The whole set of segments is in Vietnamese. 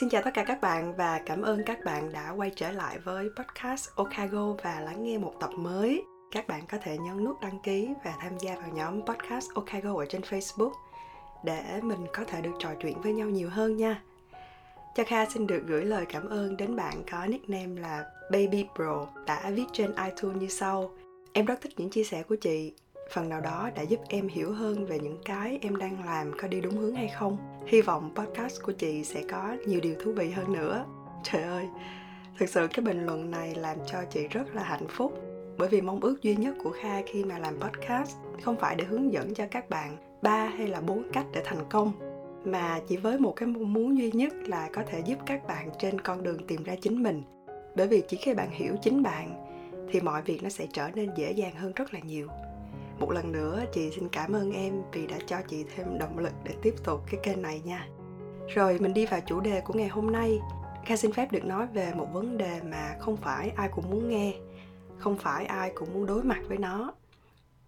Xin chào tất cả các bạn và cảm ơn các bạn đã quay trở lại với podcast Okago và lắng nghe một tập mới. Các bạn có thể nhấn nút đăng ký và tham gia vào nhóm podcast Okago ở trên Facebook để mình có thể được trò chuyện với nhau nhiều hơn nha. Cho Kha xin được gửi lời cảm ơn đến bạn có nickname là Baby Bro đã viết trên iTunes như sau. Em rất thích những chia sẻ của chị phần nào đó đã giúp em hiểu hơn về những cái em đang làm có đi đúng hướng hay không. Hy vọng podcast của chị sẽ có nhiều điều thú vị hơn nữa. Trời ơi, thực sự cái bình luận này làm cho chị rất là hạnh phúc. Bởi vì mong ước duy nhất của kha khi mà làm podcast không phải để hướng dẫn cho các bạn ba hay là bốn cách để thành công, mà chỉ với một cái mong muốn duy nhất là có thể giúp các bạn trên con đường tìm ra chính mình. Bởi vì chỉ khi bạn hiểu chính bạn thì mọi việc nó sẽ trở nên dễ dàng hơn rất là nhiều một lần nữa, chị xin cảm ơn em vì đã cho chị thêm động lực để tiếp tục cái kênh này nha. Rồi, mình đi vào chủ đề của ngày hôm nay. Kha xin phép được nói về một vấn đề mà không phải ai cũng muốn nghe, không phải ai cũng muốn đối mặt với nó.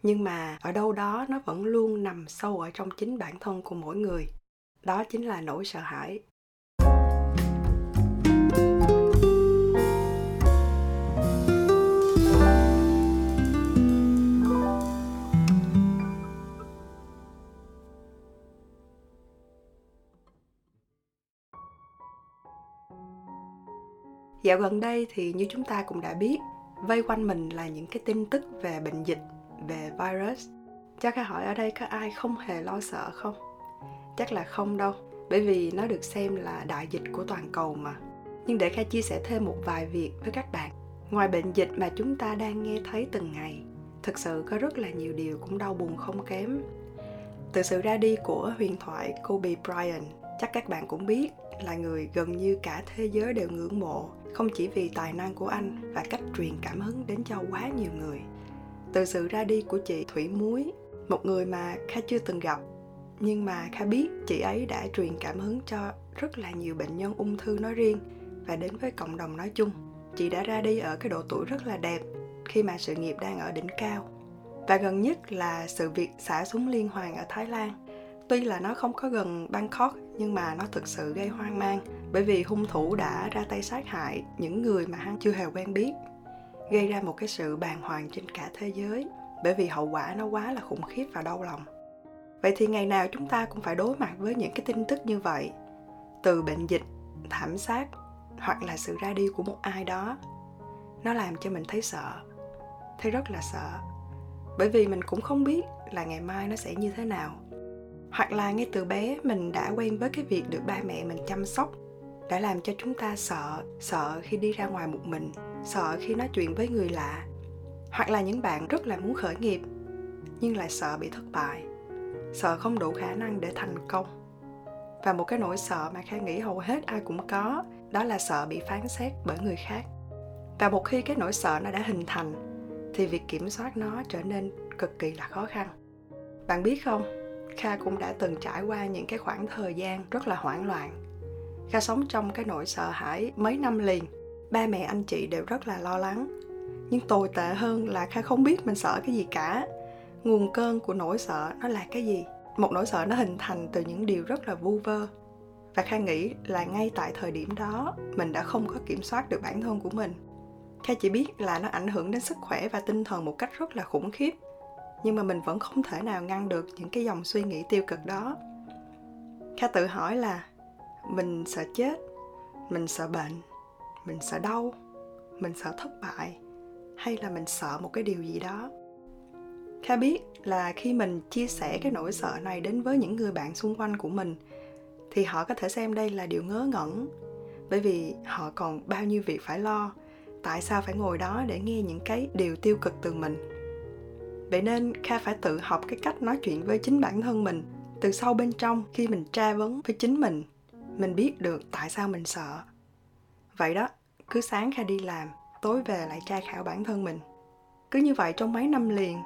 Nhưng mà ở đâu đó, nó vẫn luôn nằm sâu ở trong chính bản thân của mỗi người. Đó chính là nỗi sợ hãi. Dạo gần đây thì như chúng ta cũng đã biết, vây quanh mình là những cái tin tức về bệnh dịch, về virus. Cho Kha hỏi ở đây có ai không hề lo sợ không? Chắc là không đâu, bởi vì nó được xem là đại dịch của toàn cầu mà. Nhưng để Kha chia sẻ thêm một vài việc với các bạn. Ngoài bệnh dịch mà chúng ta đang nghe thấy từng ngày, thực sự có rất là nhiều điều cũng đau buồn không kém. Từ sự ra đi của huyền thoại Kobe Bryant, chắc các bạn cũng biết là người gần như cả thế giới đều ngưỡng mộ không chỉ vì tài năng của anh và cách truyền cảm hứng đến cho quá nhiều người. Từ sự ra đi của chị thủy muối, một người mà kha chưa từng gặp, nhưng mà kha biết chị ấy đã truyền cảm hứng cho rất là nhiều bệnh nhân ung thư nói riêng và đến với cộng đồng nói chung. Chị đã ra đi ở cái độ tuổi rất là đẹp khi mà sự nghiệp đang ở đỉnh cao. Và gần nhất là sự việc xả súng liên hoàn ở thái lan tuy là nó không có gần bangkok, nhưng mà nó thực sự gây hoang mang, bởi vì hung thủ đã ra tay sát hại những người mà hắn chưa hề quen biết, gây ra một cái sự bàng hoàng trên cả thế giới, bởi vì hậu quả nó quá là khủng khiếp và đau lòng. Vậy thì ngày nào chúng ta cũng phải đối mặt với những cái tin tức như vậy, từ bệnh dịch, thảm sát, hoặc là sự ra đi của một ai đó. Nó làm cho mình thấy sợ, thấy rất là sợ, bởi vì mình cũng không biết là ngày mai nó sẽ như thế nào hoặc là ngay từ bé mình đã quen với cái việc được ba mẹ mình chăm sóc, đã làm cho chúng ta sợ sợ khi đi ra ngoài một mình, sợ khi nói chuyện với người lạ. Hoặc là những bạn rất là muốn khởi nghiệp, nhưng lại sợ bị thất bại, sợ không đủ khả năng để thành công. Và một cái nỗi sợ mà khang nghĩ hầu hết ai cũng có, đó là sợ bị phán xét bởi người khác. Và một khi cái nỗi sợ nó đã hình thành, thì việc kiểm soát nó trở nên cực kỳ là khó khăn. Bạn biết không kha cũng đã từng trải qua những cái khoảng thời gian rất là hoảng loạn. Kha sống trong cái nỗi sợ hãi mấy năm liền. Ba mẹ anh chị đều rất là lo lắng. Nhưng tồi tệ hơn là kha không biết mình sợ cái gì cả. Nguồn cơn của nỗi sợ nó là cái gì? Một nỗi sợ nó hình thành từ những điều rất là vu vơ. Và kha nghĩ là ngay tại thời điểm đó, mình đã không có kiểm soát được bản thân của mình. Kha chỉ biết là nó ảnh hưởng đến sức khỏe và tinh thần một cách rất là khủng khiếp nhưng mà mình vẫn không thể nào ngăn được những cái dòng suy nghĩ tiêu cực đó. Kha tự hỏi là, mình sợ chết, mình sợ bệnh, mình sợ đau, mình sợ thất bại, hay là mình sợ một cái điều gì đó? Kha biết là khi mình chia sẻ cái nỗi sợ này đến với những người bạn xung quanh của mình, thì họ có thể xem đây là điều ngớ ngẩn. Bởi vì họ còn bao nhiêu việc phải lo, tại sao phải ngồi đó để nghe những cái điều tiêu cực từ mình? Vậy nên kha phải tự học cái cách nói chuyện với chính bản thân mình, từ sâu bên trong khi mình tra vấn với chính mình. Mình biết được tại sao mình sợ. Vậy đó, cứ sáng kha đi làm, tối về lại tra khảo bản thân mình. Cứ như vậy trong mấy năm liền,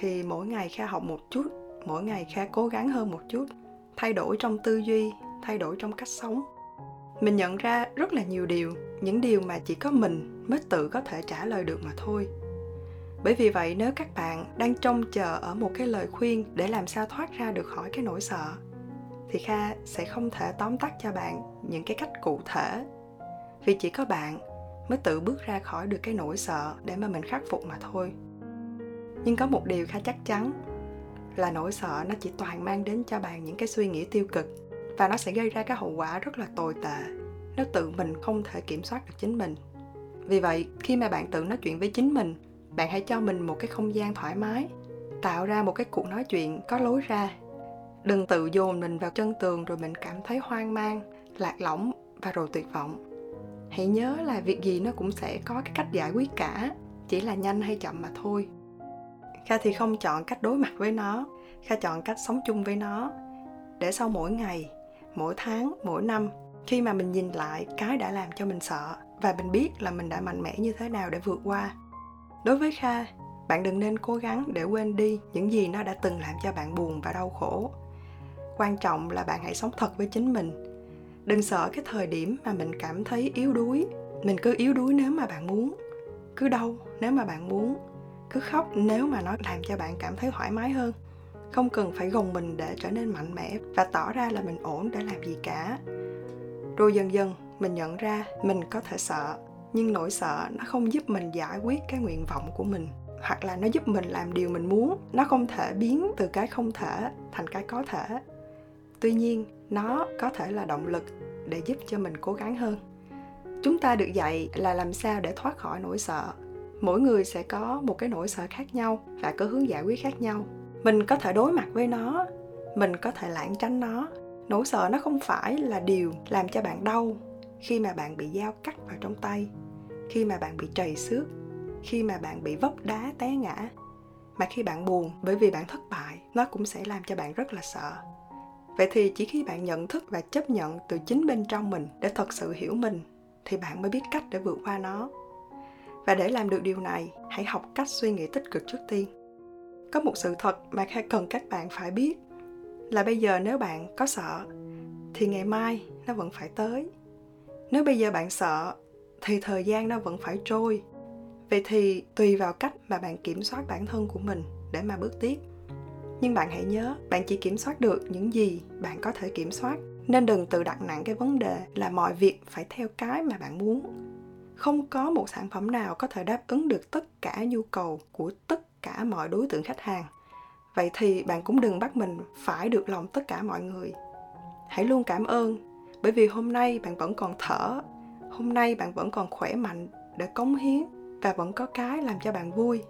thì mỗi ngày kha học một chút, mỗi ngày kha cố gắng hơn một chút, thay đổi trong tư duy, thay đổi trong cách sống. Mình nhận ra rất là nhiều điều, những điều mà chỉ có mình mới tự có thể trả lời được mà thôi bởi vì vậy, nếu các bạn đang trông chờ ở một cái lời khuyên để làm sao thoát ra được khỏi cái nỗi sợ, thì kha sẽ không thể tóm tắt cho bạn những cái cách cụ thể. Vì chỉ có bạn mới tự bước ra khỏi được cái nỗi sợ để mà mình khắc phục mà thôi. Nhưng có một điều khá chắc chắn là nỗi sợ nó chỉ toàn mang đến cho bạn những cái suy nghĩ tiêu cực và nó sẽ gây ra cái hậu quả rất là tồi tệ nếu tự mình không thể kiểm soát được chính mình. Vì vậy, khi mà bạn tự nói chuyện với chính mình bạn hãy cho mình một cái không gian thoải mái, tạo ra một cái cuộc nói chuyện có lối ra. Đừng tự dồn mình vào chân tường rồi mình cảm thấy hoang mang, lạc lõng và rồi tuyệt vọng. Hãy nhớ là việc gì nó cũng sẽ có cái cách giải quyết cả, chỉ là nhanh hay chậm mà thôi. Kha thì không chọn cách đối mặt với nó, kha chọn cách sống chung với nó. Để sau mỗi ngày, mỗi tháng, mỗi năm, khi mà mình nhìn lại cái đã làm cho mình sợ và mình biết là mình đã mạnh mẽ như thế nào để vượt qua đối với kha, bạn đừng nên cố gắng để quên đi những gì nó đã từng làm cho bạn buồn và đau khổ. Quan trọng là bạn hãy sống thật với chính mình. Đừng sợ cái thời điểm mà mình cảm thấy yếu đuối. Mình cứ yếu đuối nếu mà bạn muốn. Cứ đau nếu mà bạn muốn. Cứ khóc nếu mà nó làm cho bạn cảm thấy thoải mái hơn. Không cần phải gồng mình để trở nên mạnh mẽ và tỏ ra là mình ổn để làm gì cả. Rồi dần dần mình nhận ra mình có thể sợ nhưng nỗi sợ nó không giúp mình giải quyết cái nguyện vọng của mình, hoặc là nó giúp mình làm điều mình muốn, nó không thể biến từ cái không thể thành cái có thể. Tuy nhiên, nó có thể là động lực để giúp cho mình cố gắng hơn. Chúng ta được dạy là làm sao để thoát khỏi nỗi sợ. Mỗi người sẽ có một cái nỗi sợ khác nhau và có hướng giải quyết khác nhau. Mình có thể đối mặt với nó, mình có thể lảng tránh nó. Nỗi sợ nó không phải là điều làm cho bạn đau khi mà bạn bị dao cắt vào trong tay, khi mà bạn bị trầy xước, khi mà bạn bị vấp đá té ngã. Mà khi bạn buồn bởi vì bạn thất bại, nó cũng sẽ làm cho bạn rất là sợ. Vậy thì chỉ khi bạn nhận thức và chấp nhận từ chính bên trong mình để thật sự hiểu mình, thì bạn mới biết cách để vượt qua nó. Và để làm được điều này, hãy học cách suy nghĩ tích cực trước tiên. Có một sự thật mà cần các bạn phải biết là bây giờ nếu bạn có sợ, thì ngày mai nó vẫn phải tới nếu bây giờ bạn sợ, thì thời gian nó vẫn phải trôi. Vậy thì tùy vào cách mà bạn kiểm soát bản thân của mình để mà bước tiếp. Nhưng bạn hãy nhớ, bạn chỉ kiểm soát được những gì bạn có thể kiểm soát. Nên đừng tự đặt nặng cái vấn đề là mọi việc phải theo cái mà bạn muốn. Không có một sản phẩm nào có thể đáp ứng được tất cả nhu cầu của tất cả mọi đối tượng khách hàng. Vậy thì bạn cũng đừng bắt mình phải được lòng tất cả mọi người. Hãy luôn cảm ơn bởi vì hôm nay bạn vẫn còn thở, hôm nay bạn vẫn còn khỏe mạnh để cống hiến và vẫn có cái làm cho bạn vui.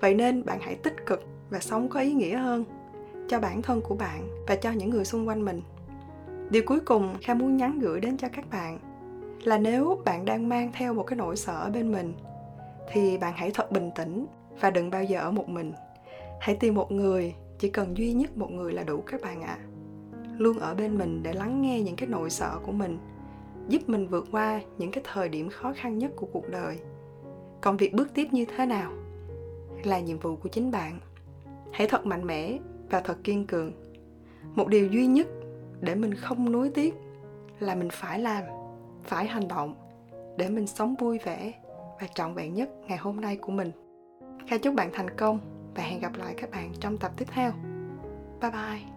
Vậy nên bạn hãy tích cực và sống có ý nghĩa hơn cho bản thân của bạn và cho những người xung quanh mình. Điều cuối cùng kha muốn nhắn gửi đến cho các bạn là nếu bạn đang mang theo một cái nỗi sợ ở bên mình, thì bạn hãy thật bình tĩnh và đừng bao giờ ở một mình. Hãy tìm một người, chỉ cần duy nhất một người là đủ các bạn ạ. à luôn ở bên mình để lắng nghe những cái nỗi sợ của mình, giúp mình vượt qua những cái thời điểm khó khăn nhất của cuộc đời. Còn việc bước tiếp như thế nào là nhiệm vụ của chính bạn. Hãy thật mạnh mẽ và thật kiên cường. Một điều duy nhất để mình không nuối tiếc là mình phải làm, phải hành động để mình sống vui vẻ và trọn vẹn nhất ngày hôm nay của mình. Kha chúc bạn thành công và hẹn gặp lại các bạn trong tập tiếp theo. Bye bye.